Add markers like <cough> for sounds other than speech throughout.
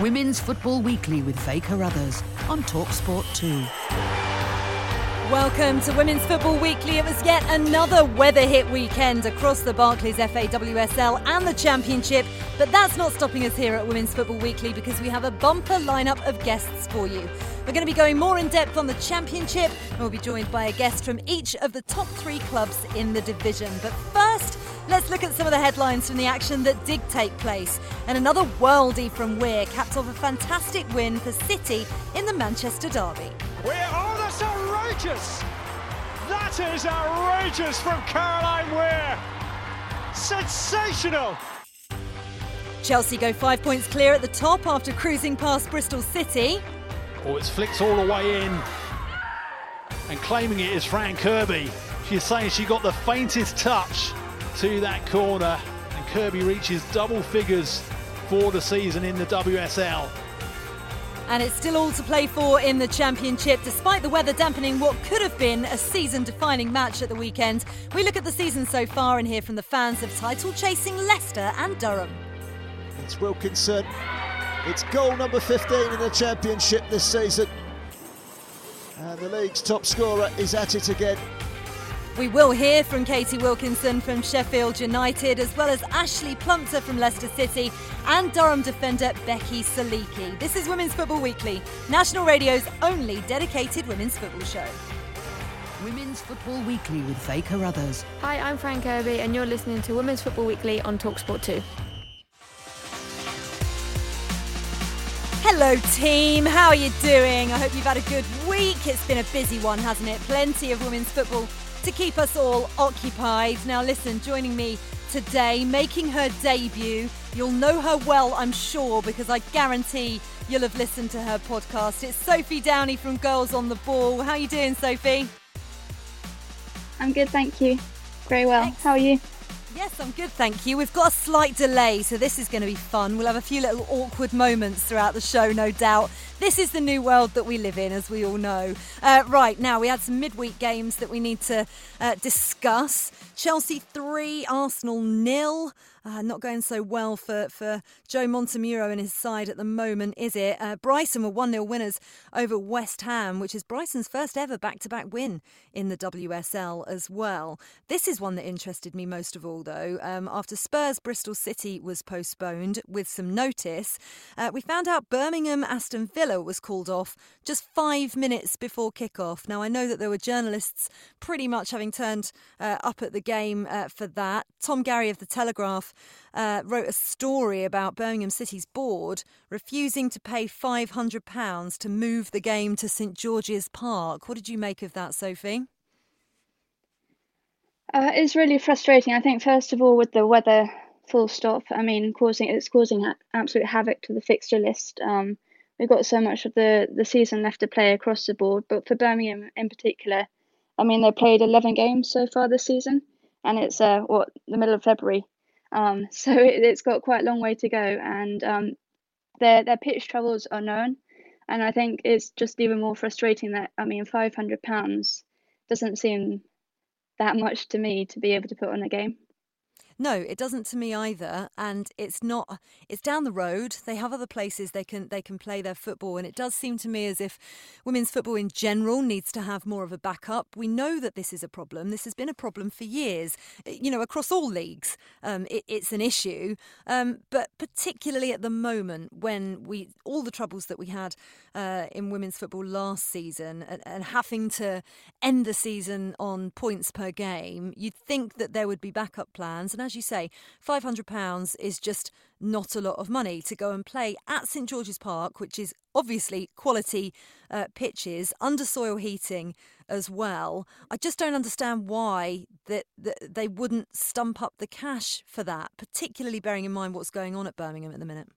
Women's Football Weekly with Faye Carruthers on Talksport 2. Welcome to Women's Football Weekly. It was yet another weather hit weekend across the Barclays FA WSL and the Championship. But that's not stopping us here at Women's Football Weekly because we have a bumper lineup of guests for you. We're going to be going more in depth on the Championship and we'll be joined by a guest from each of the top three clubs in the division. But first, let's look at some of the headlines from the action that did take place. And another worldie from Weir capped off a fantastic win for City in the Manchester Derby. We're, oh, that's outrageous! That is outrageous from Caroline Weir! Sensational! Chelsea go five points clear at the top after cruising past Bristol City. Oh, it's flicked all the way in. And claiming it is Fran Kirby. She's saying she got the faintest touch to that corner. And Kirby reaches double figures for the season in the WSL. And it's still all to play for in the Championship, despite the weather dampening what could have been a season defining match at the weekend. We look at the season so far and hear from the fans of title chasing Leicester and Durham. It's Wilkinson. It's goal number 15 in the Championship this season. And the league's top scorer is at it again. We will hear from Katie Wilkinson from Sheffield United, as well as Ashleigh Plumptre from Leicester City and Durham defender Becky Salicki. This is Women's Football Weekly, National Radio's only dedicated women's football show. Women's Football Weekly with Faye Carruthers. Hi, I'm Fran Kirby, and you're listening to Women's Football Weekly on Talksport 2. Hello, team. How are you doing? I hope you've had a good week. It's been a busy one, hasn't it? Plenty of women's football to keep us all occupied. Now, listen, joining me today, making her debut. You'll know her well, I'm sure, because I guarantee you'll have listened to her podcast. It's Sophie Downey from Girls on the Ball. How are you doing, Sophie? I'm good, thank you. Very well. Excellent. How are you? Yes, I'm good, thank you. We've got a slight delay, so this is going to be fun. We'll have a few little awkward moments throughout the show, no doubt. This is the new world that we live in, as we all know. Uh, right, now we had some midweek games that we need to uh, discuss. Chelsea 3, Arsenal nil. Uh, not going so well for, for Joe Montemurro and his side at the moment, is it? Uh, Brighton were 1 0 winners over West Ham, which is Brighton's first ever back to back win in the WSL as well. This is one that interested me most of all, though. Um, after Spurs Bristol City was postponed with some notice, uh, we found out Birmingham Aston Villa was called off just five minutes before kickoff. Now, I know that there were journalists pretty much having turned uh, up at the game uh, for that. Tom Garry of The Telegraph uh, wrote a story about Birmingham City's board refusing to pay £500 to move the game to St George's Park. What did you make of that, Sophie? Uh, it's really frustrating. I think, first of all, with the weather, full stop. I mean, causing it's causing absolute havoc to the fixture list. Um, we've got so much of the, the season left to play across the board, but for Birmingham in particular, I mean, they played 11 games so far this season, and it's uh, what the middle of February. Um, <laughs> so it, has got quite a long way to go, and um, their their pitch troubles are known, and I think it's just even more frustrating that I mean, five hundred pounds doesn't seem that much to me to be able to put on a game. No, it doesn't to me either, and it's not. It's down the road. They have other places they can they can play their football, and it does seem to me as if women's football in general needs to have more of a backup. We know that this is a problem. This has been a problem for years. You know, across all leagues, um, it, it's an issue, um, but particularly at the moment when we all the troubles that we had uh, in women's football last season, and, and having to end the season on points per game, you'd think that there would be backup plans, and as you say, £500 is just not a lot of money to go and play at St George's Park, which is obviously quality uh, pitches, under soil heating as well. I just don't understand why that, that they wouldn't stump up the cash for that, particularly bearing in mind what's going on at Birmingham at the minute.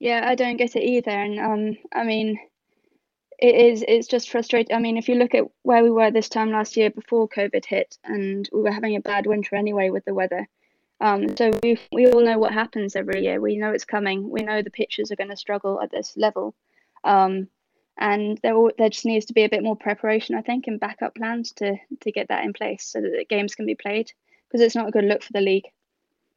Yeah, I don't get it either, and um, I mean, it is it's just frustrating. I mean, if you look at where we were this time last year before COVID hit, and we were having a bad winter anyway with the weather. Um, so we we all know what happens every year. We know it's coming. We know the pitchers are going to struggle at this level, um, and there there just needs to be a bit more preparation, I think, and backup plans to to get that in place so that the games can be played because it's not a good look for the league.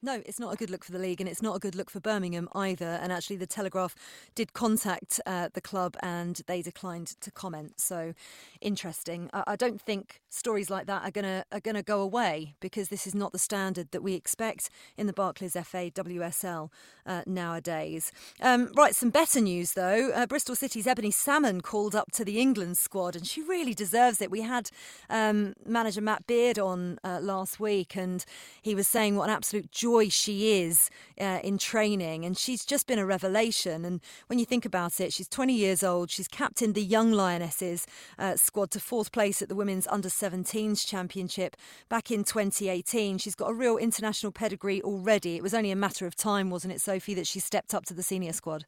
No, it's not a good look for the league, and it's not a good look for Birmingham either. And actually, the Telegraph did contact uh, the club, and they declined to comment. So, interesting. I, I don't think stories like that are gonna are gonna go away because this is not the standard that we expect in the Barclays FA WSL uh, nowadays. Um, right, some better news though. Uh, Bristol City's Ebony Salmon called up to the England squad, and she really deserves it. We had um, manager Matt Beard on uh, last week, and he was saying what an absolute joy she is uh, in training. And she's just been a revelation. And when you think about it, she's 20 years old. She's captained the Young Lionesses uh, squad to fourth place at the Women's Under 17s Championship back in 2018. She's got a real international pedigree already. It was only a matter of time, wasn't it, Sophie, that she stepped up to the senior squad?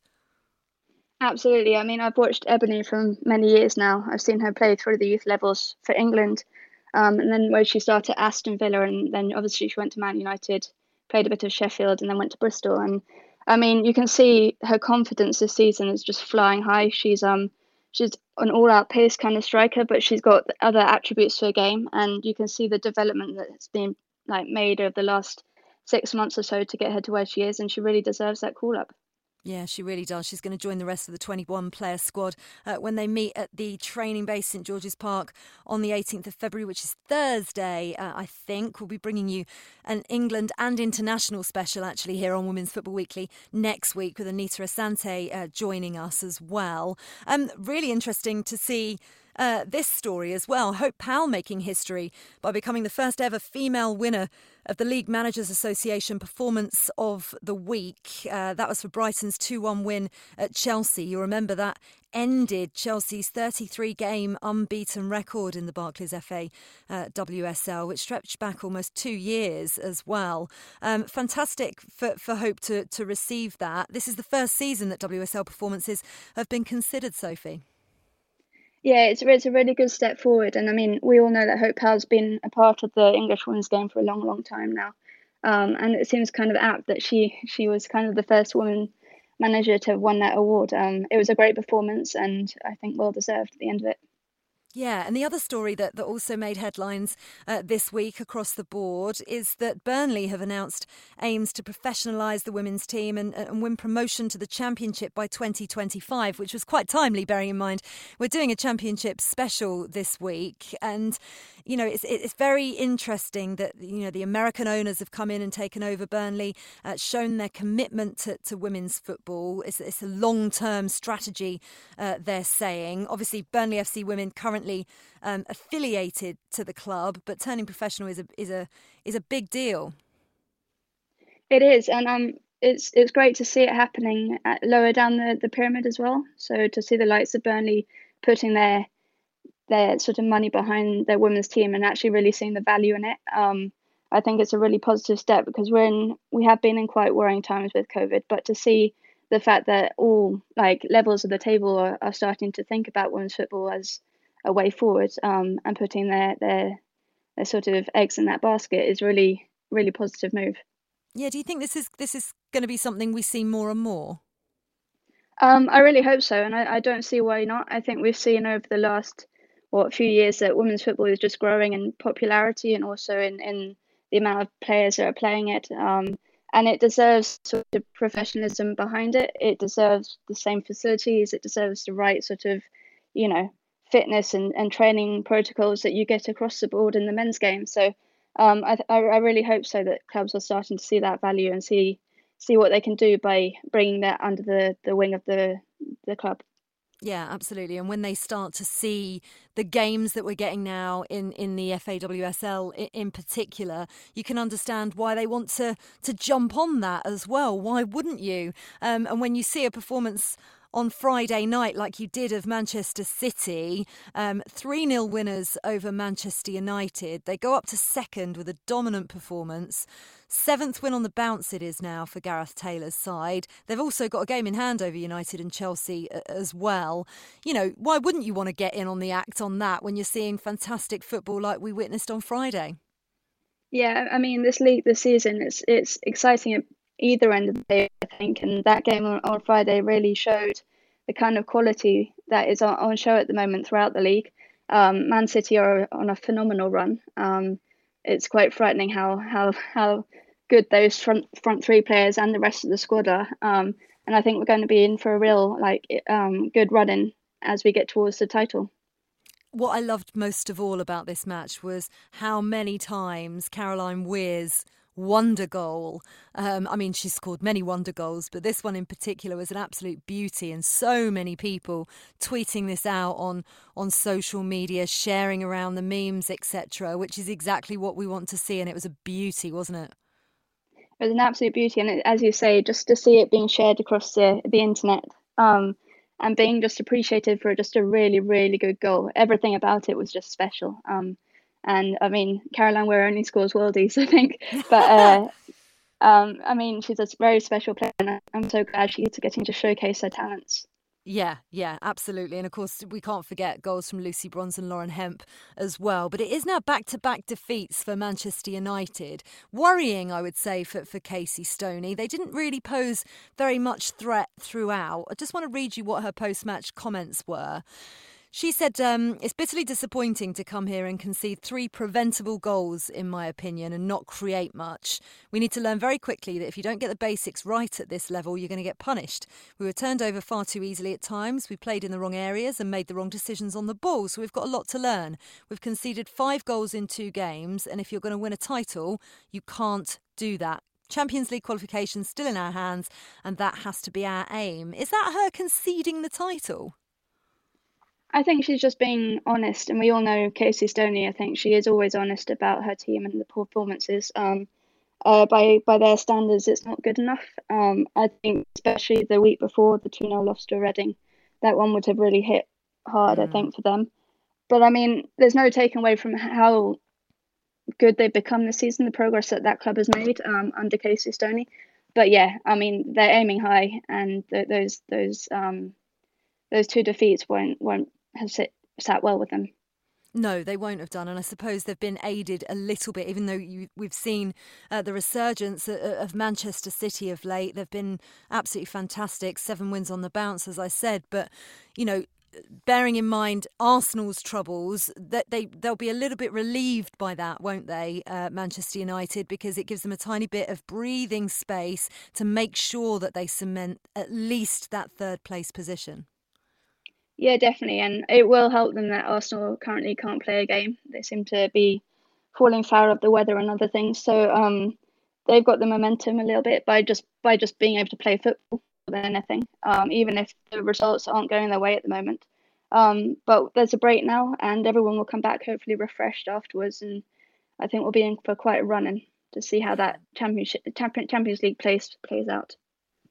Absolutely. I mean, I've watched Ebony for many years now. I've seen her play through the youth levels for England. Um, and then when she started at Aston Villa, and then obviously she went to Man United played a bit of Sheffield, and then went to Bristol. And I mean, you can see her confidence this season is just flying high. She's um she's an all-out pace kind of striker, but she's got other attributes to her game, and you can see the development that's been like made over the last six months or so to get her to where she is, and she really deserves that call up. Yeah, she really does. She's going to join the rest of the 21 player squad uh, when they meet at the training base St George's Park on the 18th of February, which is Thursday, uh, I think. We'll be bringing you an England and international special actually here on Women's Football Weekly next week with Anita Asante uh, joining us as well. Um, really interesting to see uh, this story as well. Hope Powell making history by becoming the first ever female winner of the League Managers Association Performance of the Week. Uh, that was for Brighton's 2 1 win at Chelsea. You remember that ended Chelsea's 33 game unbeaten record in the Barclays FA uh, WSL, which stretched back almost two years as well. Um, fantastic for, for Hope to, to receive that. This is the first season that WSL performances have been considered, Sophie. Yeah, it's it's a really good step forward, and I mean, we all know that Hope has been a part of the English women's game for a long, long time now, um, and it seems kind of apt that she she was kind of the first woman manager to have won that award. Um, it was a great performance, and I think well deserved at the end of it. Yeah, and the other story that, that also made headlines uh, this week across the board is that Burnley have announced aims to professionalise the women's team and, and, win promotion to the championship by 2025, which was quite timely, bearing in mind we're doing a championship special this week. And, you know, it's, it's very interesting that, you know, the American owners have come in and taken over Burnley, uh, shown their commitment to, to women's football. It's, it's a long term strategy, uh, they're saying. Obviously, Burnley FC women currently currently um, affiliated to the club, but turning professional is a is a is a big deal. It is, and um, it's it's great to see it happening at, lower down the, the pyramid as well. So to see the likes of Burnley putting their their sort of money behind their women's team and actually really seeing the value in it. Um, I think it's a really positive step because we're in we have been in quite worrying times with COVID, but to see the fact that all like levels of the table are, are starting to think about women's football as a way forward um, and putting their, their their sort of eggs in that basket is really really positive move. Yeah, do you think this is this is going to be something we see more and more? Um, I really hope so, and I, I don't see why not. I think we've seen over the last what few years that women's football is just growing in popularity and also in in the amount of players that are playing it. Um, and it deserves sort of professionalism behind it. It deserves the same facilities. It deserves the right sort of, you know, fitness and, and training protocols that you get across the board in the men's game. So um, I, I, really hope so that clubs are starting to see that value and see see what they can do by bringing that under the, the wing of the the club. Yeah, absolutely. And when they start to see the games that we're getting now in, in the FAWSL in particular, you can understand why they want to, to jump on that as well. Why wouldn't you? Um, and when you see a performance on Friday night, like you did of Manchester City, um, 3 um, 0 winners over Manchester United. They go up to second with a dominant performance. Seventh win on the bounce it is now for Gareth Taylor's side. They've also got a game in hand over United and Chelsea uh, as well. You know, why wouldn't you want to get in on the act on that when you're seeing fantastic football like we witnessed on Friday? Yeah, I mean, this league this season, it's it's exciting either end of the day, I think. And that game on, on Friday really showed the kind of quality that is on, on show at the moment throughout the league. Um, Man City are on a phenomenal run. Um, it's quite frightening how how how good those front front three players and the rest of the squad are. Um, and I think we're going to be in for a real like um, good run in as we get towards the title. What I loved most of all about this match was how many times Caroline Weir's wonder goal. Um, I mean, she scored many wonder goals, but this one in particular was an absolute beauty, and so many people tweeting this out on on social media, sharing around the memes, etc., which is exactly what we want to see, and it was a beauty, wasn't it? It was an absolute beauty, and as you say, just to see it being shared across the the internet. Um, and being just appreciated for just a really, really good goal. Everything about it was just special. Um, and I mean, Caroline Weir only scores worldies, I think. <laughs> But uh, um, I mean, she's a very special player, and I'm so glad she's getting to showcase her talents. Yeah, yeah, absolutely. And of course, we can't forget goals from Lucy Bronze and Lauren Hemp as well. But it is now back to back defeats for Manchester United. Worrying, I would say, for, for Casey Stoney. They didn't really pose very much threat throughout. I just want to read you what her post match comments were. She said, um, It's bitterly disappointing to come here and concede three preventable goals, in my opinion, and not create much. We need to learn very quickly that if you don't get the basics right at this level, you're going to get punished. We were turned over far too easily at times. We played in the wrong areas and made the wrong decisions on the ball, so we've got a lot to learn. We've conceded five goals in two games, and if you're going to win a title, you can't do that. Champions League qualification still in our hands, and that has to be our aim. Is that her conceding the title? I think she's just being honest, and we all know Casey Stoney. I think she is always honest about her team and the performances. Um, uh, by by their standards, it's not good enough. Um, I think especially the week before the two 0 loss to Reading, that one would have really hit hard. Mm. I think for them, but I mean, there's no taking away from how good they've become this season, the progress that that club has made um, under Casey Stoney. But yeah, I mean, they're aiming high, and th- those those um, those two defeats won't won't have sit, sat well with them. No, they won't have done, and I suppose they've been aided a little bit. Even though you, we've seen uh, the resurgence of Manchester City of late, they've been absolutely fantastic. Seven wins on the bounce, as I said. But you know, bearing in mind Arsenal's troubles, that they they'll be a little bit relieved by that, won't they, uh, Manchester United, because it gives them a tiny bit of breathing space to make sure that they cement at least that third place position. Yeah, definitely, and it will help them that Arsenal currently can't play a game. They seem to be falling foul of the weather and other things. So um, they've got the momentum a little bit by just by just being able to play football than anything. Um, even if the results aren't going their way at the moment. Um, but there's a break now, and everyone will come back hopefully refreshed afterwards, and I think we'll be in for quite a run in to see how that championship Champions League plays plays out.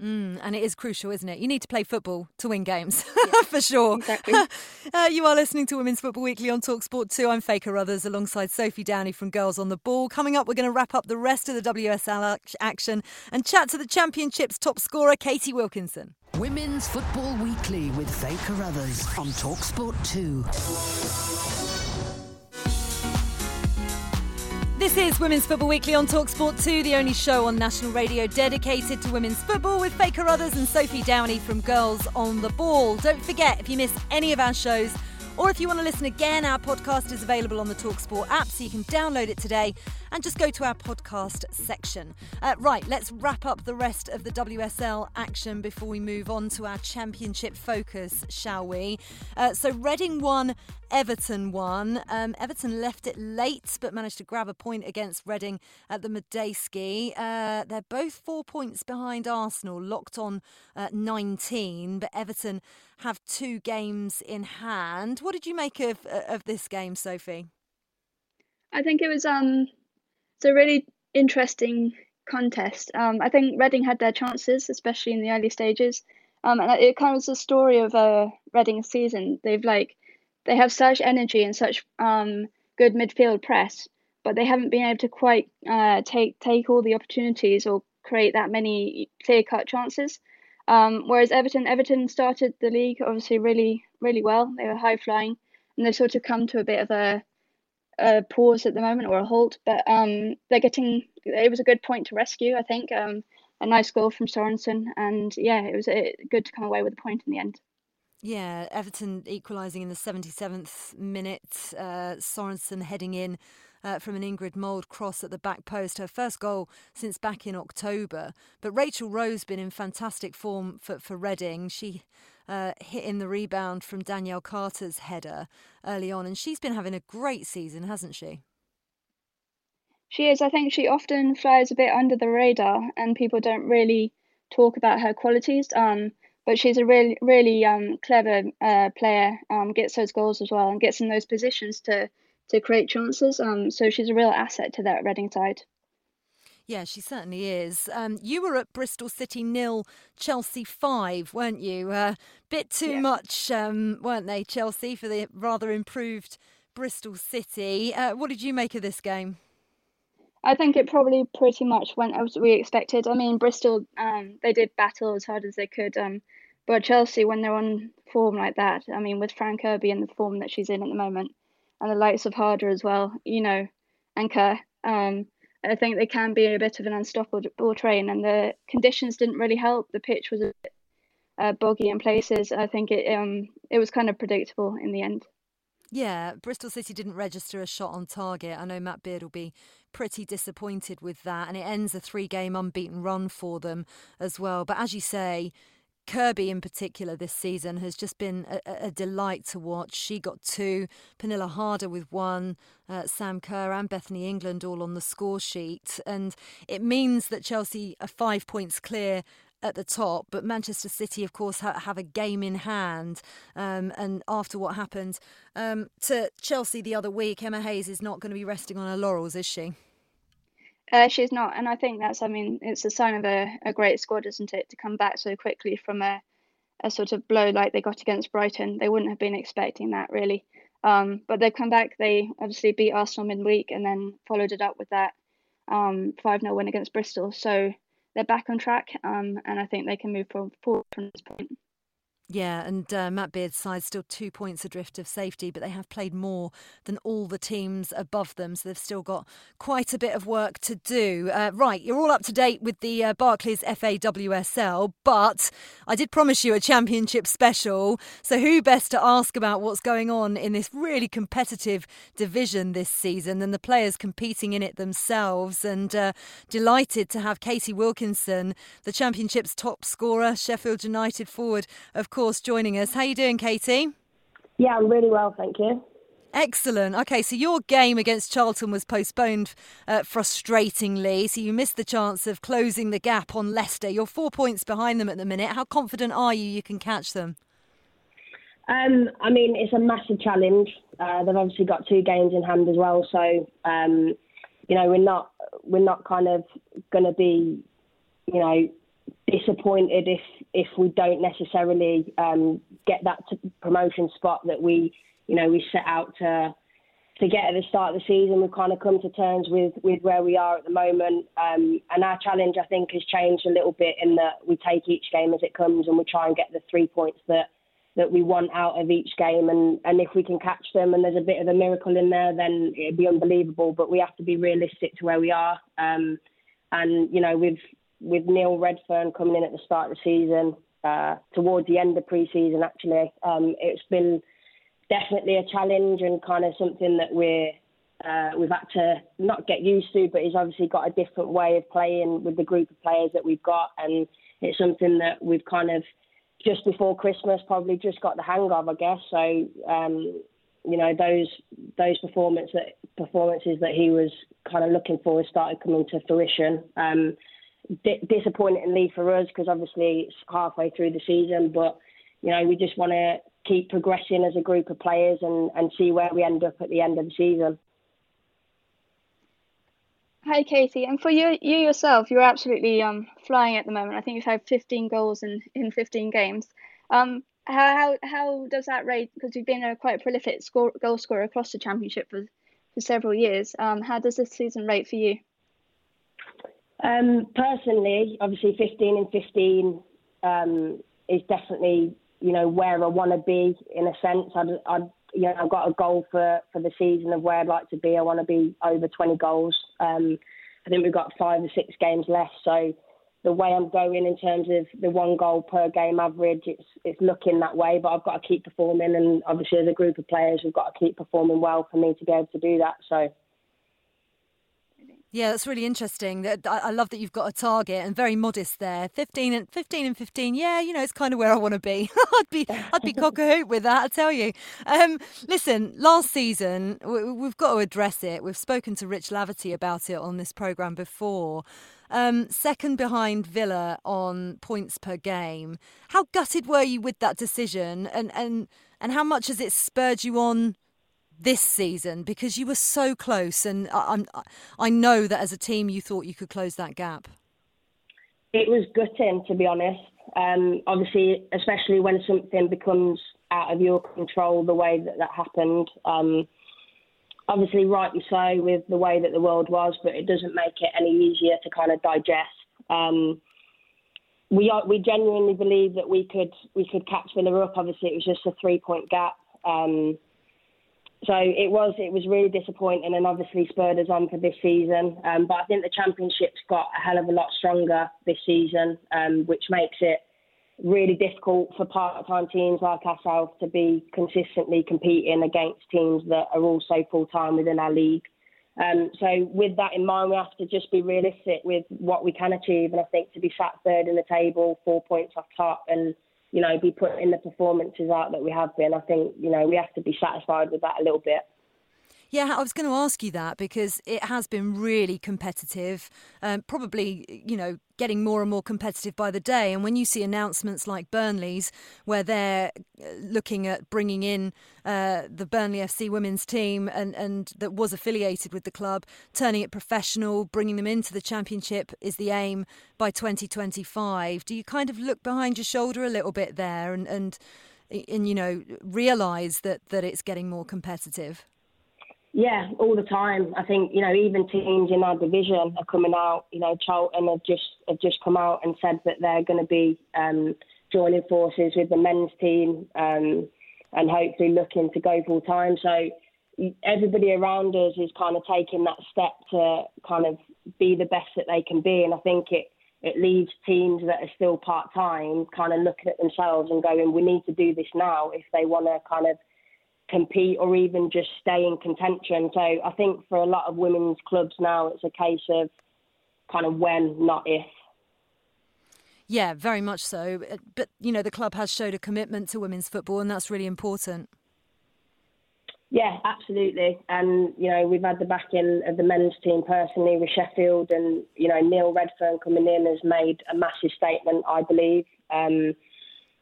Mm, and it is crucial, isn't it? You need to play football to win games, <laughs> for sure. Exactly. <laughs> uh, you are listening to Women's Football Weekly on Talksport 2. I'm Faye Carruthers alongside Sophie Downey from Girls on the Ball. Coming up, we're going to wrap up the rest of the WSL action and chat to the Championship's top scorer, Katie Wilkinson. Women's Football Weekly with Faye Carruthers on Talksport 2. This is Women's Football Weekly on Talksport 2, the only show on national radio dedicated to women's football with Faye Carruthers and Sophie Downey from Girls on the Ball. Don't forget, if you miss any of our shows Or if you want to listen again, our podcast is available on the Talksport app, so you can download it today and just go to our podcast section. Uh, right, let's wrap up the rest of the WSL action before we move on to our championship focus, shall we? Uh, so Reading won Everton won. Um, Everton left it late but managed to grab a point against Reading at the Madejski. Uh, they're both four points behind Arsenal, locked on uh, 19, but Everton have two games in hand. What did you make of uh, of this game, Sophie? I think it was um, it's a really interesting contest. Um, I think Reading had their chances, especially in the early stages. Um, and it kind of was a story of a uh, Reading season. They've like they have such energy and such um, good midfield press, but they haven't been able to quite uh, take take all the opportunities or create that many clear cut chances. Um, whereas Everton, Everton started the league obviously really really well. They were high flying, and they've sort of come to a bit of a, a pause at the moment or a halt. But um, they're getting. It was a good point to rescue, I think. Um, a nice goal from Sorensen, and yeah, it was good to come away with a point in the end. Yeah, Everton equalising in the 77th minute. Uh, Sorensen heading in uh, from an Ingrid Moe Wold cross at the back post. Her first goal since back in October. But Rachel Rowe been in fantastic form for, for Reading. She uh, hit in the rebound from Danielle Carter's header early on, and she's been having a great season, hasn't she? She is. I think she often flies a bit under the radar, and people don't really talk about her qualities. Um, but she's a really really um, clever uh, player. Um, gets those goals as well and gets in those positions to to create chances. Um, so she's a real asset to that Reading side. Yeah, she certainly is. Um, you were at Bristol City nil, Chelsea five, weren't you? A uh, bit too yeah. much, um, weren't they, Chelsea, for the rather improved Bristol City? Uh, what did you make of this game? I think it probably pretty much went as we expected. I mean, Bristol, um, they did battle as hard as they could. Um, but Chelsea, when they're on form like that, I mean, with Fran Kirby in the form that she's in at the moment, and the likes of Harder as well, you know, and Kerr, um, I think they can be a bit of an unstoppable train. And the conditions didn't really help. The pitch was a bit uh, boggy in places. I think it um it was kind of predictable in the end. Yeah, Bristol City didn't register a shot on target. I know Matt Beard will be pretty disappointed with that, and it ends a three game unbeaten run for them as well. But as you say, Kirby in particular this season has just been a, a, delight to watch. She got two, Pernille Harder with one, uh, Sam Kerr and Bethany England all on the score sheet. And it means that Chelsea are five points clear at the top, but Manchester City, of course, ha- have a game in hand. Um, and after what happened um, to Chelsea the other week, Emma Hayes is not going to be resting on her laurels, is she? Uh, she's not, and I think that's. I mean, it's a sign of a, a great squad, isn't it, to come back so quickly from a, a sort of blow like they got against Brighton. They wouldn't have been expecting that really, um, but they've come back. They obviously beat Arsenal midweek and then followed it up with that um, five 0 win against Bristol. So they're back on track, um, and I think they can move forward from this point. Yeah, and uh, Matt Beard's side still two points adrift of safety, but they have played more than all the teams above them, so they've still got quite a bit of work to do. Uh, right, you're all up to date with the uh, Barclays FAWSL, but I did promise you a championship special, so who best to ask about what's going on in this really competitive division this season than the players competing in it themselves? And uh, delighted to have Katie Wilkinson, the championship's top scorer, Sheffield United forward, of course, joining us. How are you doing, Katie? Yeah, I'm really well, thank you. Excellent. Okay, so your game against Charlton was postponed uh, frustratingly, so you missed the chance of closing the gap on Leicester. You're four points behind them at the minute. How confident are you you can catch them? Um, I mean, it's a massive challenge. Uh, they've obviously got two games in hand as well, so um, you know we're not we're not kind of going to be, you know, disappointed if if we don't necessarily um, get that promotion spot that we you know we set out to to get at the start of the season. We've kind of come to terms with with where we are at the moment, um, and our challenge I think has changed a little bit in that we take each game as it comes and we try and get the three points that that we want out of each game. And, and if we can catch them and there's a bit of a miracle in there then it'd be unbelievable. But we have to be realistic to where we are. Um, and you know we've with Neil Redfearn coming in at the start of the season, uh, towards the end of pre-season actually, um, it's been definitely a challenge and kind of something that we're uh, we've had to not get used to, but he's obviously got a different way of playing with the group of players that we've got, and it's something that we've kind of just before Christmas probably just got the hang of, I guess. So um, you know those those performance that performances that he was kind of looking for started coming to fruition. Um, di- disappointingly for us because obviously it's halfway through the season, but you know we just want to keep progressing as a group of players and, and see where we end up at the end of the season. Hi, Katie. And for you, you yourself, you're absolutely um, flying at the moment. I think you've had 15 goals in, in 15 games. Um, how, how how does that rate? Because you've been a quite prolific score, goal scorer across the championship for, for several years. Um, how does this season rate for you? Um, personally, obviously, 15 and 15 um, is definitely you know where I want to be in a sense. I'd, I'd you know, I've got a goal for, for the season of where I'd like to be. I want to be over 20 goals. Um, I think we've got five or six games left. So the way I'm going in terms of the one goal per game average, it's it's looking that way. But I've got to keep performing, and obviously as a group of players, we've got to keep performing well for me to be able to do that. So yeah, that's really interesting. I love that you've got a target and very modest there. 15 and 15 and 15. Yeah, you know, it's kind of where I want to be. <laughs> I'd be I'd be cock a <laughs> hoop with that, I tell you. Um, listen, last season we've got to address it. We've spoken to Rich Laverty about it on this program before. Um, second behind Villa on points per game. How gutted were you with that decision, and and and how much has it spurred you on this season because you were so close, and I, I know that as a team you thought you could close that gap. It was gutting, to be honest. Um, obviously, especially when something becomes out of your control, the way that that happened. Um, obviously, rightly so with the way that the world was, but it doesn't make it any easier to kind of digest. Um, we are, we genuinely believe that we could we could catch Villa up. Obviously, it was just a three point gap. Um, so it was it was really disappointing and obviously spurred us on for this season. Um, but I think the championship's got a hell of a lot stronger this season, um, which makes it really difficult for part-time teams like ourselves to be consistently competing against teams that are also full-time within our league. Um, so with that in mind, we have to just be realistic with what we can achieve. And I think to be sat third in the table, four points off top, and you know, be putting the performances out that we have been. I think, you know, we have to be satisfied with that a little bit. Yeah, I was going to ask you that because it has been really competitive, um, probably, you know, getting more and more competitive by the day. And when you see announcements like Burnley's, where they're uh, looking at bringing in uh, the Burnley FC women's team and, and that was affiliated with the club, turning it professional, bringing them into the championship is the aim by 2025. Do you kind of look behind your shoulder a little bit there and, and, and you know, realise that, that it's getting more competitive? Yeah, all the time. I think you know even teams in our division are coming out. You know, Charlton have just have just come out and said that they're going to be um, joining forces with the men's team um, and hopefully looking to go full time. So everybody around us is kind of taking that step to kind of be the best that they can be, and I think it it leaves teams that are still part time kind of looking at themselves and going, we need to do this now if they want to kind of compete or even just stay in contention. So I think for a lot of women's clubs now, it's a case of kind of when, not if. Yeah, very much so. But, you know, the club has showed a commitment to women's football, and that's really important. Yeah, absolutely. And, you know, we've had the backing of the men's team personally with Sheffield, and, you know, Neil Redfearn coming in has made a massive statement, I believe. Um,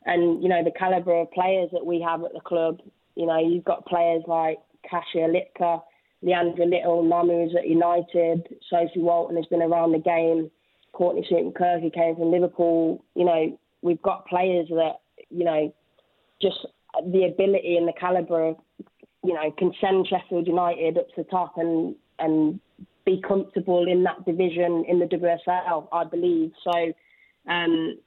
and, you know, the calibre of players that we have at the club you know, you've got players like Kasia Lipka, Leandra Little, Namu is at United, Sophie Walton has been around the game, Courtney Sweet who came from Liverpool. You know, we've got players that, you know, just the ability and the calibre, of, you know, can send Sheffield United up to the top and and be comfortable in that division in the WSL, I believe. So, um,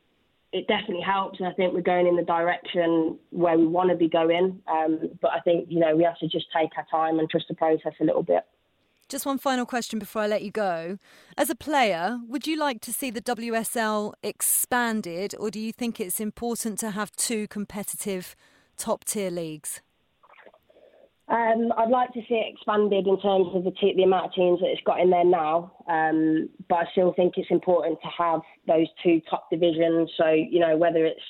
it definitely helps, and I think we're going in the direction where we want to be going. Um, but I think you know we have to just take our time and trust the process a little bit. Just one final question before I let you go. As a player, would you like to see the WSL expanded, or do you think it's important to have two competitive top tier leagues? Um, I'd like to see it expanded in terms of the, te- the amount of teams that it's got in there now, um, but I still think it's important to have those two top divisions. So you know whether it's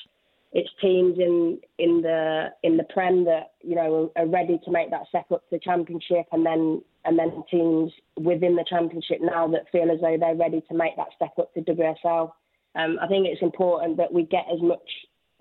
it's teams in in the in the Prem that you know are, ready to make that step up to the Championship, and then and then teams within the Championship now that feel as though they're ready to make that step up to WSL. Um, I think it's important that we get as much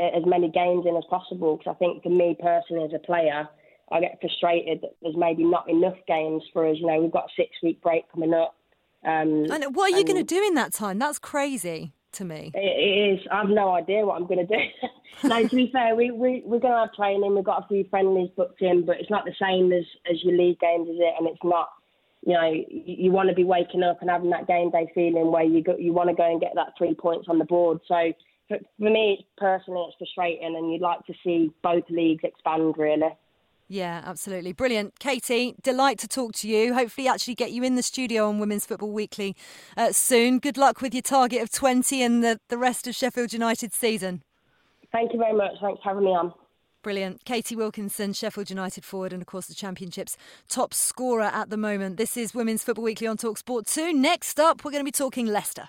as many games in as possible because I think for me personally as a player I get frustrated that there's maybe not enough games for us. You know, we've got a six week break coming up. Um, and what are you going to do in that time? That's crazy to me. It, it is. I have no idea what I'm going to do. <laughs> no, to be fair, we, we, we're going to have training. We've got a few friendlies booked in, but it's not the same as, as your league games, is it? And it's not, you know, you, you want to be waking up and having that game day feeling where you go, you want to go and get that three points on the board. So for, for me, personally, it's frustrating, and you'd like to see both leagues expand, really. Yeah, absolutely. Brilliant. Katie, delight to talk to you. Hopefully, actually get you in the studio on Women's Football Weekly uh, soon. Good luck with your target of 20 and the, the rest of Sheffield United's season. Thank you very much. Thanks for having me on. Brilliant. Katie Wilkinson, Sheffield United forward, and of course the Championship's top scorer at the moment. This is Women's Football Weekly on Talksport 2. Next up, we're going to be talking Leicester.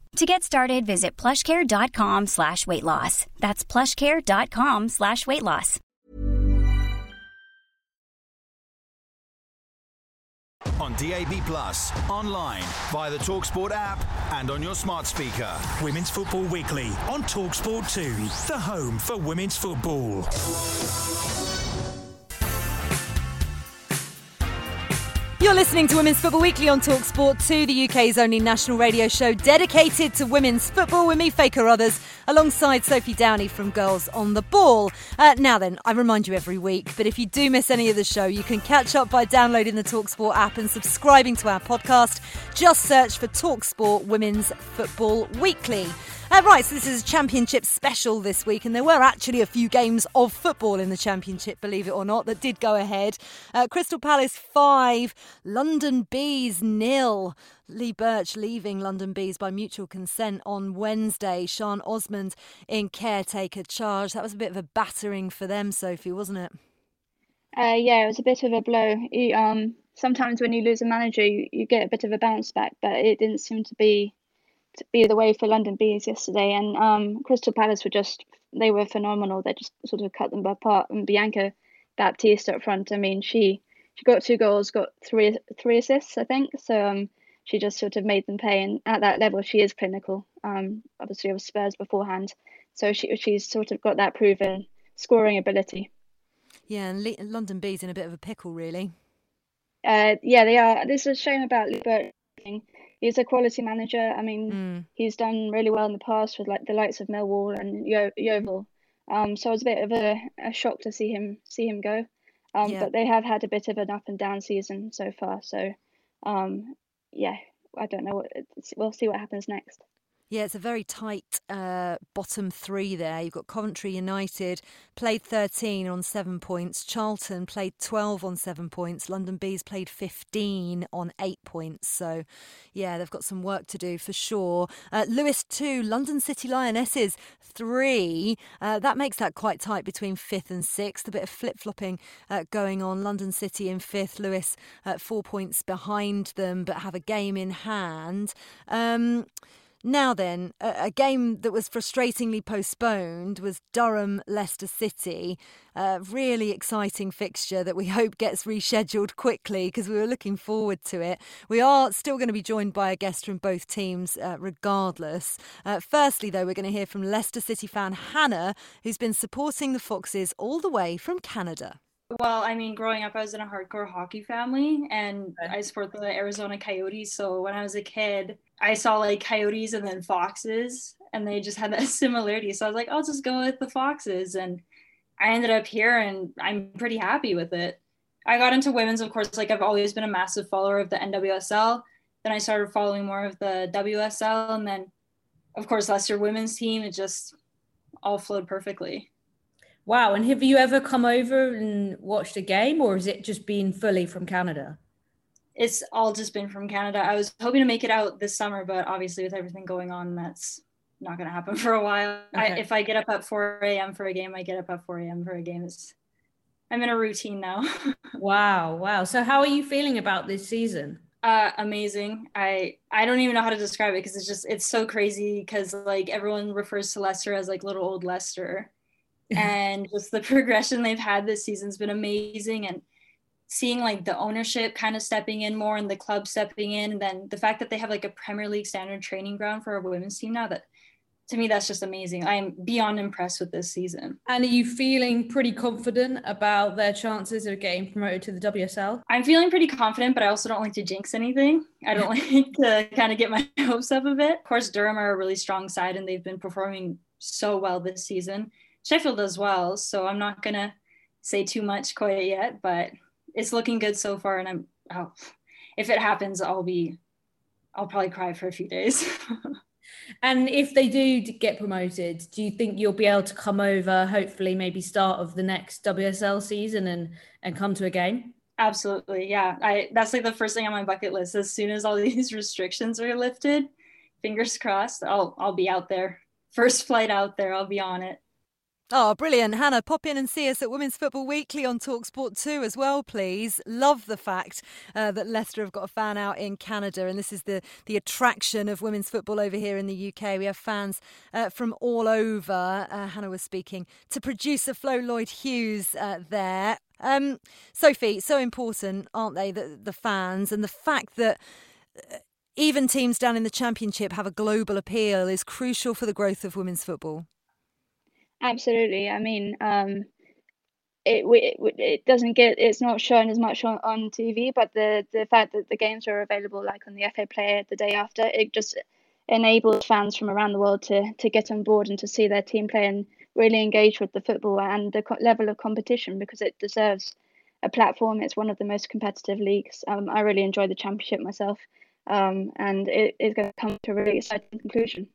To get started, visit plushcare.com slash weight loss. That's plushcare.com slash weight loss. On DAB Plus, online, via the TalkSport app, and on your smart speaker. Women's Football Weekly on TalkSport 2, the home for women's football. You're listening to Women's Football Weekly on Talksport 2, the UK's only national radio show dedicated to women's football with me, Faye Carruthers, alongside Sophie Downey from Girls on the Ball. Uh, now then, I remind you every week, but if you do miss any of the show, you can catch up by downloading the Talksport app and subscribing to our podcast. Just search for Talksport Women's Football Weekly. Uh, right, so this is a championship special this week, and there were actually a few games of football in the championship, believe it or not, that did go ahead. Uh, Crystal Palace 5, London Bees nil. Lee Burch leaving London Bees by mutual consent on Wednesday. Sean Osmond in caretaker charge. That was a bit of a battering for them, Sophie, wasn't it? Uh, yeah, it was a bit of a blow. You, um, sometimes when you lose a manager, you, you get a bit of a bounce back, but it didn't seem to be to be the way for London Bees yesterday. And um, Crystal Palace were just they were phenomenal. They just sort of cut them apart. And Bianca Baptiste up front. I mean, she she got two goals, got three three assists, I think. So um, she just sort of made them pay. And at that level, she is clinical. Um, obviously, of Spurs beforehand, so she she's sort of got that proven scoring ability. Yeah, and Le- London Bees in a bit of a pickle, really. Uh, yeah, they are. This is a shame about Lee Burch he's a quality manager. I mean, mm. he's done really well in the past with like the likes of Millwall and Yo- Yeovil. Um, so it was a bit of a, a shock to see him see him go. Um, yeah. but they have had a bit of an up and down season so far. So, um, yeah, I don't know. What, we'll see what happens next. Yeah, it's a very tight uh, bottom three there. You've got Coventry United played 13 on seven points, Charlton played 12 on seven points, London Bees played 15 on eight points. So, yeah, they've got some work to do for sure. Uh, Lewes 2, London City Lionesses 3. Uh, that makes that quite tight between fifth and sixth. A bit of flip flopping uh, going on. London City in fifth, Lewes four points behind them, but have a game in hand. Um, now then, a, game that was frustratingly postponed was Durham Leicester City. A really exciting fixture that we hope gets rescheduled quickly because we were looking forward to it. We are still going to be joined by a guest from both teams, uh, regardless. Uh, firstly, though, we're going to hear from Leicester City fan Hannah, who's been supporting the Foxes all the way from Canada. Well, I mean, growing up, I was in a hardcore hockey family and I support the Arizona Coyotes. So when I was a kid, I saw like coyotes and then foxes, and they just had that <laughs> similarity. So I was like, I'll just go with the foxes. And I ended up here and I'm pretty happy with it. I got into women's, of course, like I've always been a massive follower of the NWSL. Then I started following more of the WSL. And then, of course, Leicester women's team, it just all flowed perfectly. Wow. And have you ever come over and watched a game, or has it just been fully from Canada? It's all just been from Canada. I was hoping to make it out this summer, but obviously, with everything going on, that's not going to happen <laughs> for a while. Okay. I, if I get up at 4 a.m. for a game, I get up at 4 a.m. for a game. It's, I'm in a routine now. <laughs> wow. Wow. So, how are you feeling about this season? Uh, amazing. I I don't even know how to describe it because it's just it's so crazy because like everyone refers to Leicester as like little old Leicester, <laughs> and just the progression they've had this season's been amazing and seeing like the ownership kind of stepping in more and the club stepping in and then the fact that they have like a premier league standard training ground for a women's team now that to me that's just amazing. I'm beyond impressed with this season. And are you feeling pretty confident about their chances of getting promoted to the wsl i'm feeling pretty confident but i also don't like to jinx anything. I don't <laughs> like to kind of get my <laughs> hopes up a bit. Of course durham are a really strong side and they've been performing so well this season Sheffield as well. So I'm not gonna say too much quite yet, but it's looking good so far. And I'm oh, if it happens, I'll be I'll probably cry for a few days. <laughs> and if they do get promoted, do you think you'll be able to come over, hopefully maybe start of the next WSL season and and come to a game? Absolutely. Yeah. I that's like the first thing on my bucket list. As soon as all <laughs> these restrictions are lifted, fingers crossed, I'll I'll be out there. First flight out there, I'll be on it. Oh, brilliant. Hannah, pop in and see us at Women's Football Weekly on Talksport 2 as well, please. Love the fact uh, that Leicester have got a fan out in Canada, and this is the, the attraction of women's football over here in the UK. We have fans uh, from all over. Uh, Hannah was speaking to producer Flo Lloyd Hughes uh, there. Um, Sophie, so important, aren't they, the, the fans, and the fact that uh, even teams down in the Championship have a global appeal is crucial for the growth of women's football. Absolutely. I mean, um, it, it it doesn't get it's not shown as much on, on TV, but the the fact that the games are available like on the FA Player the day after, it just enables fans from around the world to to get on board and to see their team play and really engage with the football and the level of competition because it deserves a platform. It's one of the most competitive leagues. Um, I really enjoy the championship myself, um, and it is going to come to a really exciting conclusion.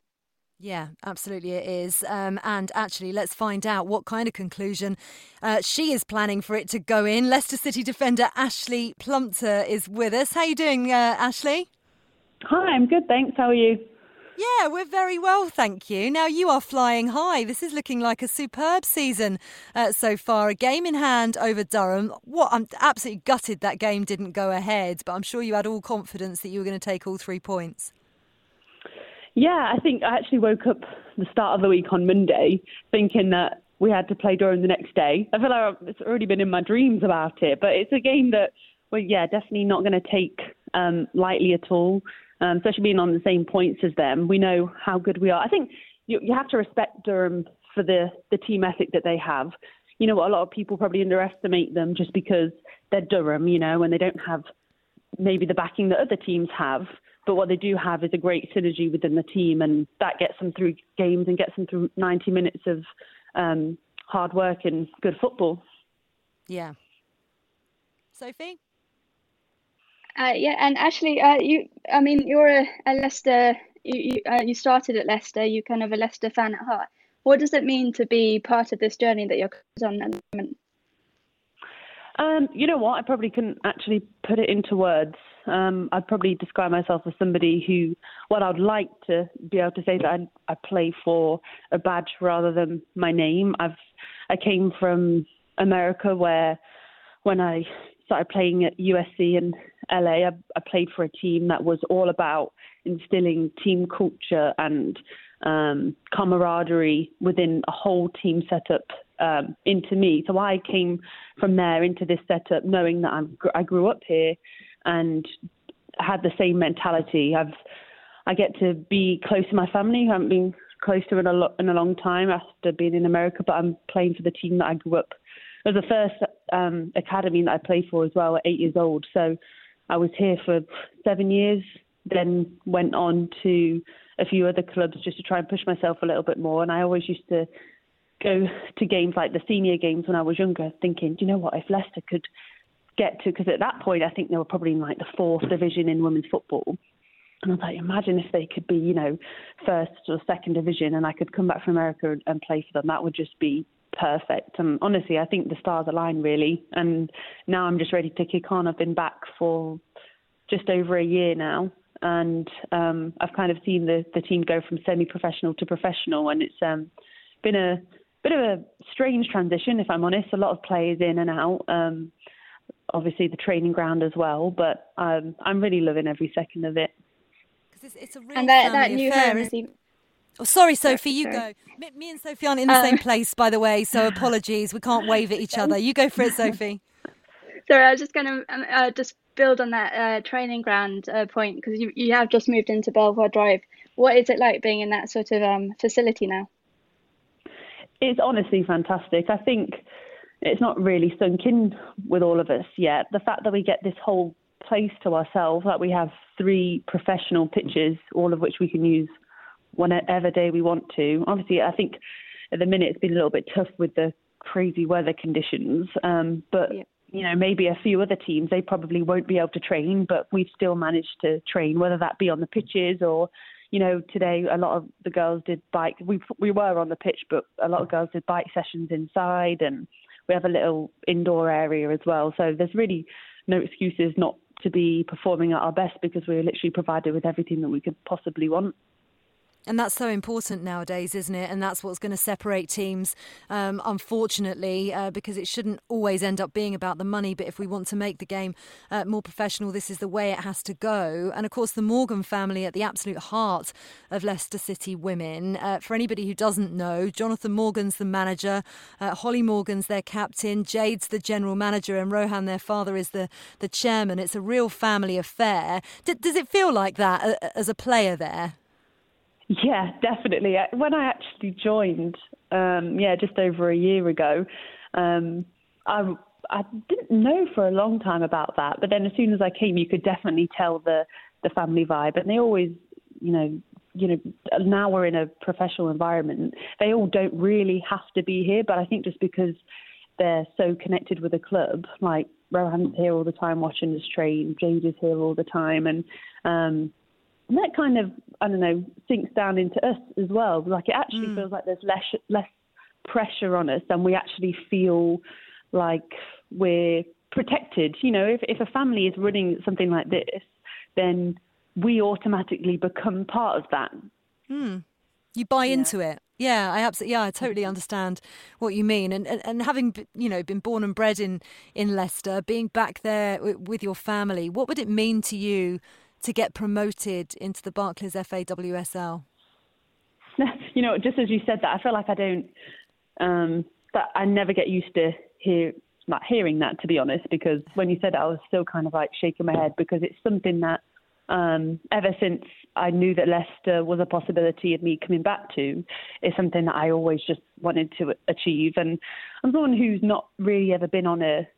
Yeah, absolutely it is. Um, and actually, let's find out what kind of conclusion uh, she is planning for it to go in. Leicester City defender Ashleigh Plumptre is with us. How are you doing, uh, Ashleigh? Hi, I'm good, thanks. How are you? Yeah, we're very well, thank you. Now, you are flying high. This is looking like a superb season uh, so far. A game in hand over Durham. What I'm absolutely gutted that game didn't go ahead, but I'm sure you had all confidence that you were going to take all three points. Yeah, I think I actually woke up the start of the week on Monday thinking that we had to play Durham the next day. I feel like it's already been in my dreams about it, but it's a game that we're, yeah, definitely not going to take um, lightly at all, um, especially being on the same points as them. We know how good we are. I think you, you have to respect Durham for the, the team ethic that they have. You know, a lot of people probably underestimate them just because they're Durham, you know, and they don't have maybe the backing that other teams have. But what they do have is a great synergy within the team, and that gets them through games and gets them through 90 minutes of um, hard work and good football. Yeah. Sophie? Uh, yeah, and actually, uh, you, I mean, you're a, a Leicester you you, uh, you started at Leicester. you're kind of a Leicester fan at heart. What does it mean to be part of this journey that you're on at the moment? Um, you know what? I probably couldn't actually put it into words. Um, I'd probably describe myself as somebody who, what I'd like to be able to say that I, I play for a badge rather than my name. I've I came from America where when I started playing at USC in LA, I, I played for a team that was all about instilling team culture and um, camaraderie within a whole team setup um, into me. So I came from there into this setup knowing that I'm, I grew up here and had the same mentality. I've I get to be close to my family. I haven't been close to in a, lo- in a long time after being in America, but I'm playing for the team that I grew up. It was the first um, academy that I played for as well at eight years old. So I was here for seven years, then went on to a few other clubs just to try and push myself a little bit more. And I always used to go to games like the senior games when I was younger, thinking, do you know what, if Leicester could get to, because at that point I think they were probably in like the fourth division in women's football. And I was like, imagine if they could be, you know, first or second division and I could come back from America and, play for them. That would just be perfect. And honestly, I think the stars align really. And now I'm just ready to kick on. I've been back for just over a year now and um, I've kind of seen the, the team go from semi-professional to professional, and it's um, been a bit of a strange transition, if I'm honest. A lot of players in and out. Um, obviously, the training ground as well, but um, I'm really loving every second of it. It's, it's, a real and that, that new affair. home is even, Oh, sorry, Sophie, you sorry. go. Me, me and Sophie aren't in the Uh, same place, by the way, so <laughs> apologies. We can't wave at each other. You go for it, Sophie. Sorry, I was just going to um, uh, just build on that uh, training ground uh, point because you, you have just moved into Belvoir Drive. What is it like being in that sort of um, facility now? It's honestly fantastic. I think it's not really sunk in with all of us yet. The fact that we get this whole place to ourselves, that we have three professional pitches, all of which we can use whenever day we want to. Obviously, I think at the minute it's been a little bit tough with the crazy weather conditions, um, but you know maybe a few other teams they probably won't be able to train, but we've still managed to train, whether that be on the pitches or. You know, today a lot of the girls did bike. We we were on the pitch, but a lot of girls did bike sessions inside, and we have a little indoor area as well. So there's really no excuses not to be performing at our best because we're literally provided with everything that we could possibly want. And that's so important nowadays, isn't it? And that's what's going to separate teams, um, unfortunately, uh, because it shouldn't always end up being about the money. But if we want to make the game uh, more professional, this is the way it has to go. And of course, the Morgan family at the absolute heart of Leicester City women. Uh, for anybody who doesn't know, Jonathan Morgan's the manager, uh, Holly Morgan's their captain, Jade's the general manager, and Rohan, their father, is the, the chairman. It's a real family affair. D- does it feel like that uh, as a player there? Yeah, definitely. Uh, When I actually joined, um, yeah, just over a year ago, um, I I didn't know for a long time about that, but then as soon as I came, you could definitely tell the the family vibe, and they always, you know. You know, now we're in a professional environment. They all don't really have to be here, but I think just because they're so connected with the club, like Rohan's here all the time watching us train, Jade is here all the time, and um, and that kind of I don't know sinks down into us as well. Like it actually feels like there's less less pressure on us, and we actually feel like we're protected. You know, if if a family is running something like this, then we automatically become part of that. Hmm. You buy into it. Yeah, I absolutely. Yeah, I totally understand what you mean. And, and and having you know been born and bred in in Leicester, being back there with your family, what would it mean to you to get promoted into the Barclays FA WSL? <laughs> you know, just as you said that, I feel like I don't. Um, that I never get used to hear not hearing that, to be honest, because when you said it, I was still kind of like shaking my head because it's something that um, ever since I knew that Leicester was a possibility of me coming back to, is something that I always just wanted to achieve. And I'm someone who's not really ever been on a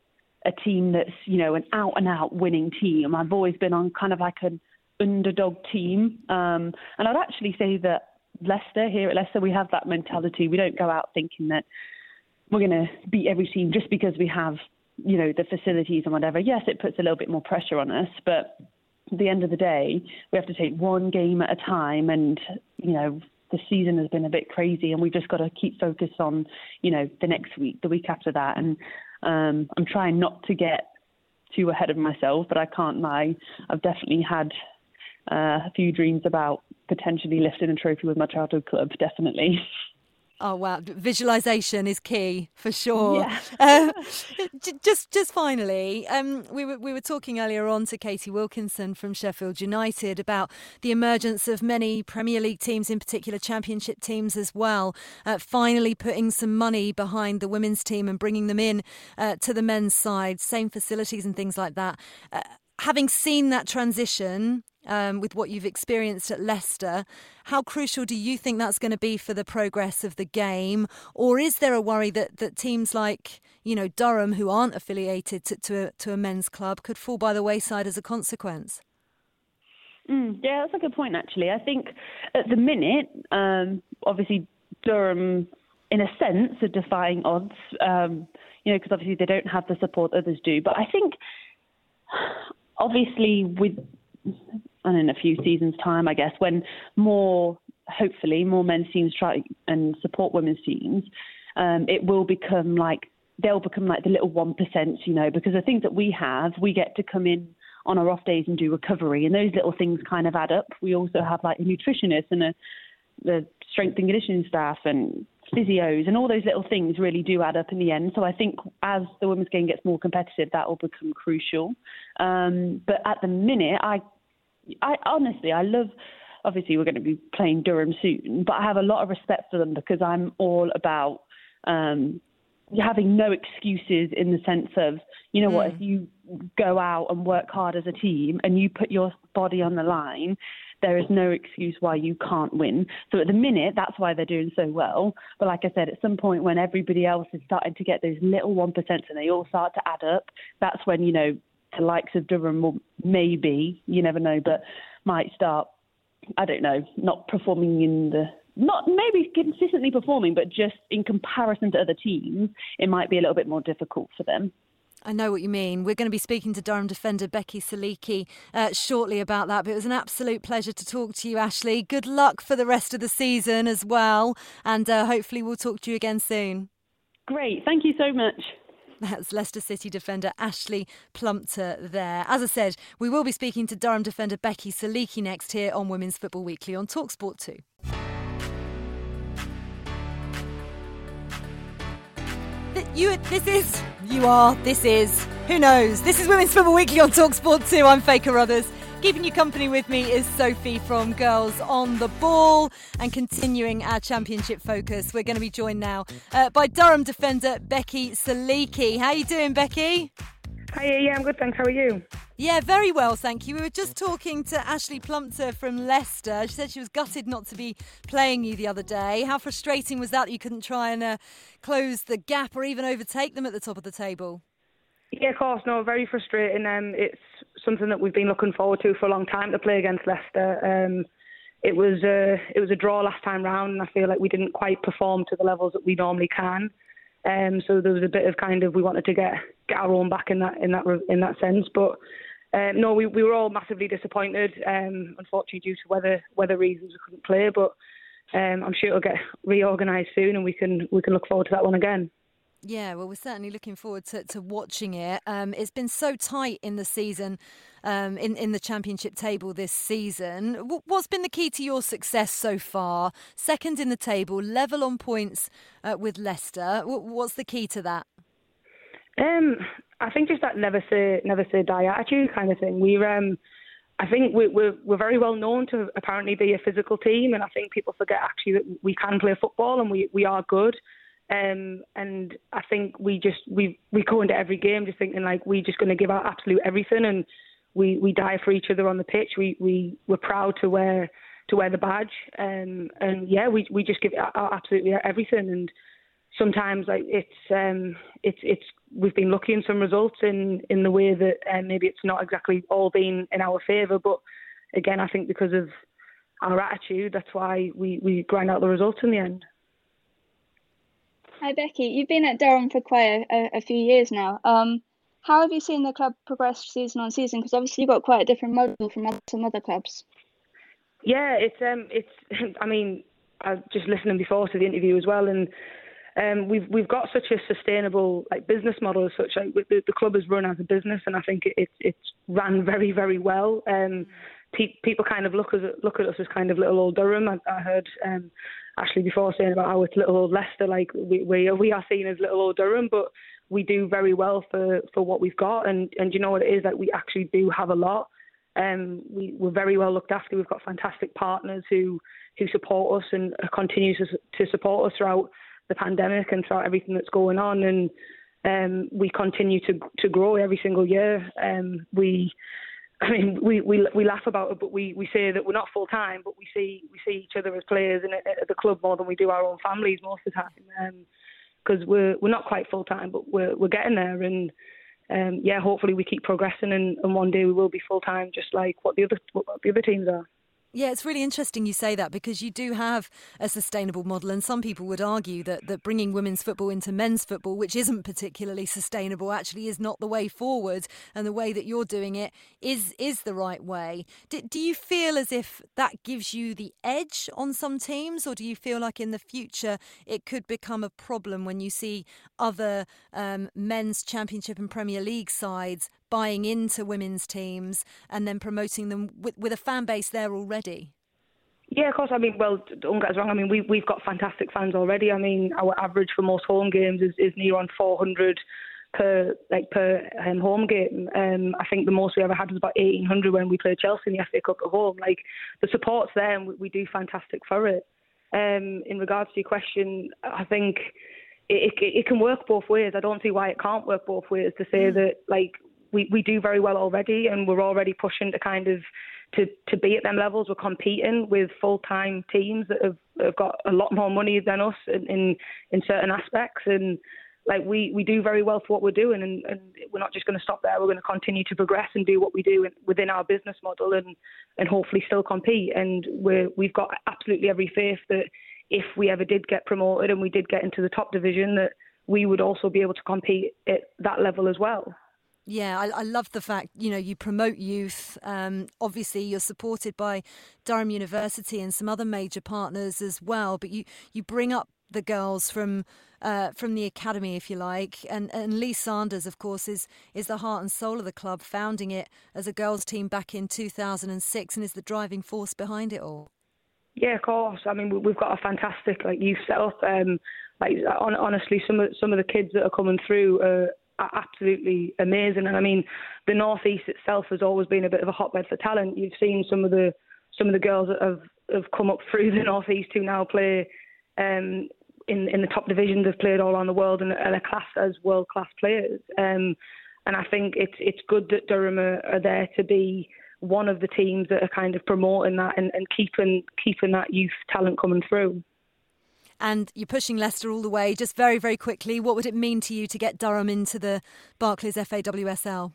a team that's you know an out and out winning team. I've always been on kind of like an underdog team, um, and I'd actually say that Leicester here at Leicester we have that mentality. We don't go out thinking that we're going to beat every team just because we have you know the facilities and whatever. Yes, it puts a little bit more pressure on us, but at the end of the day, we have to take one game at a time, and you know the season has been a bit crazy, and we've just got to keep focused on you know the next week, the week after that, and um, I'm trying not to get too ahead of myself, but I can't lie, I've definitely had uh, a few dreams about potentially lifting a trophy with my childhood club, definitely. <laughs> Oh wow, visualization is key for sure. Yeah. <laughs> uh, just, just finally, um, we were we were talking earlier on to Katie Wilkinson from Sheffield United about the emergence of many Premier League teams, in particular Championship teams as well, uh, finally putting some money behind the women's team and bringing them in uh, to the men's side, same facilities and things like that. Uh, having seen that transition um, with what you've experienced at Leicester. How crucial do you think that's going to be for the progress of the game? Or is there a worry that, that teams like, you know, Durham, who aren't affiliated to, to, a, to a men's club, could fall by the wayside as a consequence? Mm, yeah, that's a good point, actually. I think at the minute, um, obviously, Durham, in a sense, are defying odds, um, you know, because obviously they don't have the support others do. But I think, obviously, with and in a few seasons' time, I guess, when more, hopefully, more men's teams try and support women's teams, um, it will become like they'll become like the little one percent, you know, because the things that we have, we get to come in on our off days and do recovery, and those little things kind of add up. We also have like a nutritionist and a the strength and conditioning staff and physios and all those little things really do add up in the end. So I think as the women's game gets more competitive, that will become crucial. Um, but at the minute, I I honestly, I love. Obviously, we're going to be playing Durham soon, but I have a lot of respect for them because I'm all about um, having no excuses in the sense of, you know mm. what, if you go out and work hard as a team and you put your body on the line, there is no excuse why you can't win. So at the minute, that's why they're doing so well. But like I said, at some point when everybody else is starting to get those little 1% and they all start to add up, that's when, you know, the likes of Durham will maybe, you never know, but might start, I don't know, not performing in the not maybe consistently performing, but just in comparison to other teams, it might be a little bit more difficult for them. I know what you mean. We're going to be speaking to Durham defender Becky Salicki uh, shortly about that. But it was an absolute pleasure to talk to you, Ashleigh. Good luck for the rest of the season as well. And uh, hopefully, we'll talk to you again soon. Great. Thank you so much. That's Leicester City defender Ashleigh Plumptre there. As I said, we will be speaking to Durham defender Becky Salicki next here on Women's Football Weekly on Talksport 2. You, this is, you are, this is, who knows? This is Women's Football Weekly on Talksport 2. I'm Faye Carruthers. Keeping you company with me is Sophie from Girls on the Ball. And continuing our championship focus, we're going to be joined now uh, by Durham defender Becky Salicki. How are you doing, Becky? Hi, yeah, I'm good, thanks. How are you? Yeah, very well, thank you. We were just talking to Ashleigh Plumptre from Leicester. She said she was gutted not to be playing you the other day. How frustrating was that, that you couldn't try and uh, close the gap or even overtake them at the top of the table? Yeah, of course. No, very frustrating. Um, it's something that we've been looking forward to for a long time to play against Leicester. Um, it was a it was a draw last time round, and I feel like we didn't quite perform to the levels that we normally can. Um, so there was a bit of kind of we wanted to get get our own back in that in that in that sense, but. Um, no, we, we were all massively disappointed. Um, unfortunately, due to weather weather reasons, we couldn't play. But um, I'm sure it'll get reorganised soon, and we can we can look forward to that one again. Yeah, well, we're certainly looking forward to, to watching it. Um, it's been so tight in the season, um, in, in the championship table this season. What's been the key to your success so far? Second in the table, level on points uh, with Leicester. What's the key to that? Um, I think just that never say never say die attitude kind of thing. We're um, I think we, we're we're very well known to apparently be a physical team, and I think people forget actually that we can play football and we we are good. Um, and I think we just we we go into every game just thinking like we're just going to give our absolute everything, and we, we die for each other on the pitch. We we we're proud to wear to wear the badge, um, and yeah, we we just give our absolutely everything. And sometimes like it's um it's it's we've been lucky in some results in in the way that um, maybe it's not exactly all been in our favour, but again, I think because of our attitude, that's why we we grind out the results in the end. Hi Becky, you've been at Durham for quite a, a few years now. Um, how have you seen the club progress season on season? Because obviously you've got quite a different model from some other clubs. Yeah, it's um, it's. <laughs> I mean, I was just listening before to the interview as well, and um, we've we've got such a sustainable like business model as such. Like the, the club is run as a business, and I think it it's ran very very well. Um, pe- people kind of look at look at us as kind of little old Durham. I, I heard um, Ashleigh before saying about how it's little old Leicester. Like we we are, we are seen as little old Durham, but we do very well for for what we've got. And and you know what it is that like we actually do have a lot. Um, we, we're very well looked after. We've got fantastic partners who who support us and continue to, to support us throughout the pandemic and throughout everything that's going on. And um, we continue to to grow every single year. Um, we, <coughs> I mean, we, we we laugh about it, but we, we say that we're not full time, but we see we see each other as players and at the club more than we do our own families most of the time. Because um, we're we're not quite full time, but we're we're getting there, and um, yeah, hopefully we keep progressing, and, and one day we will be full time, just like what the other what the other teams are. Yeah, it's really interesting you say that because you do have a sustainable model, and some people would argue that, that bringing women's football into men's football, which isn't particularly sustainable, actually is not the way forward, and the way that you're doing it is is the right way. Do, do you feel as if that gives you the edge on some teams, or do you feel like in the future it could become a problem when you see other um, men's Championship and Premier League sides buying into women's teams and then promoting them with, with a fan base there already? Yeah, of course. I mean, well, don't get us wrong. I mean, we we've got fantastic fans already. I mean, our average for most home games is, is near on 400 per like per um, home game. Um, I think the most we ever had was about 1800 when we played Chelsea in the FA Cup at home. Like the support's there, and we, we do fantastic for it. Um, in regards to your question, I think it, it, it can work both ways. I don't see why it can't work both ways. To say mm. that like we, we do very well already, and we're already pushing to kind of to, to be at them levels. We're competing with full time teams that have, have got a lot more money than us in, in, in certain aspects, and like we, we do very well for what we're doing, and, and we're not just going to stop there. We're going to continue to progress and do what we do within our business model, and and hopefully still compete. And we're we've got absolutely every faith that if we ever did get promoted and we did get into the top division, that we would also be able to compete at that level as well. Yeah, I, I, love the fact you know you promote youth. Um, obviously, you're supported by Durham University and some other major partners as well. But you you bring up the girls from uh, from the academy, if you like, and and Lee Sanders, of course, is is the heart and soul of the club, founding it as a girls' team back in 2006, and is the driving force behind it all. Yeah, of course. I mean, we've got a fantastic like youth setup. Um, like honestly, some of some of the kids that are coming through. Uh, absolutely amazing. And I mean, the northeast itself has always been a bit of a hotbed for talent. You've seen some of the some of the girls that have have come up through the <laughs> northeast who now play um, in in the top divisions. Have played all around the world and are classed as world class players. Um, and I think it's it's good that Durham are, are there to be one of the teams that are kind of promoting that and, and keeping keeping that youth talent coming through and you're pushing Leicester all the way. Just very, very quickly, what would it mean to you to get Durham into the Barclays FAWSL?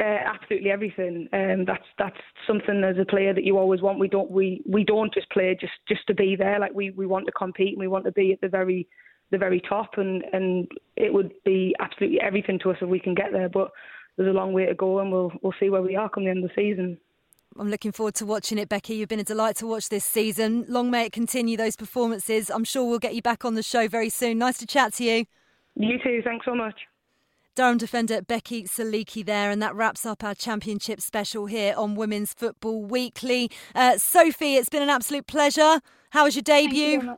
Uh, absolutely everything. Um, that's that's something as a player that you always want. We don't we, we don't just play just, just to be there. Like we, we want to compete and we want to be at the very the very top. And, and it would be absolutely everything to us if we can get there. But there's a long way to go, and we'll we'll see where we are come the end of the season. I'm looking forward to watching it, Becky. You've been a delight to watch this season. Long may it continue those performances. I'm sure we'll get you back on the show very soon. Nice to chat to you. You too. Thanks so much. Durham defender Becky Salicki there, and that wraps up our championship special here on Women's Football Weekly. Uh, Sophie, it's been an absolute pleasure. How was your debut? You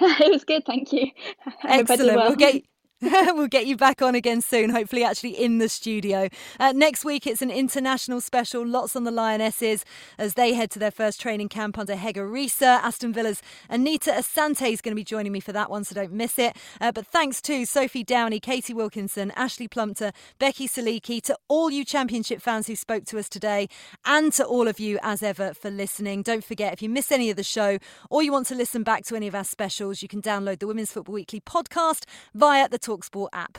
<laughs> it was good, thank you. <laughs> Excellent. Well. We'll get <laughs> we'll get you back on again soon, hopefully, actually in the studio. Uh, next week, it's an international special. Lots on the Lionesses as they head to their first training camp under Hege Riise. Aston Villa's Anita Asante is going to be joining me for that one, so don't miss it. Uh, but thanks to Sophie Downey, Katie Wilkinson, Ashleigh Plumptre, Becky Salicki, to all you Championship fans who spoke to us today, and to all of you, as ever, for listening. Don't forget, if you miss any of the show or you want to listen back to any of our specials, you can download the Women's Football Weekly podcast via the TalkSport app.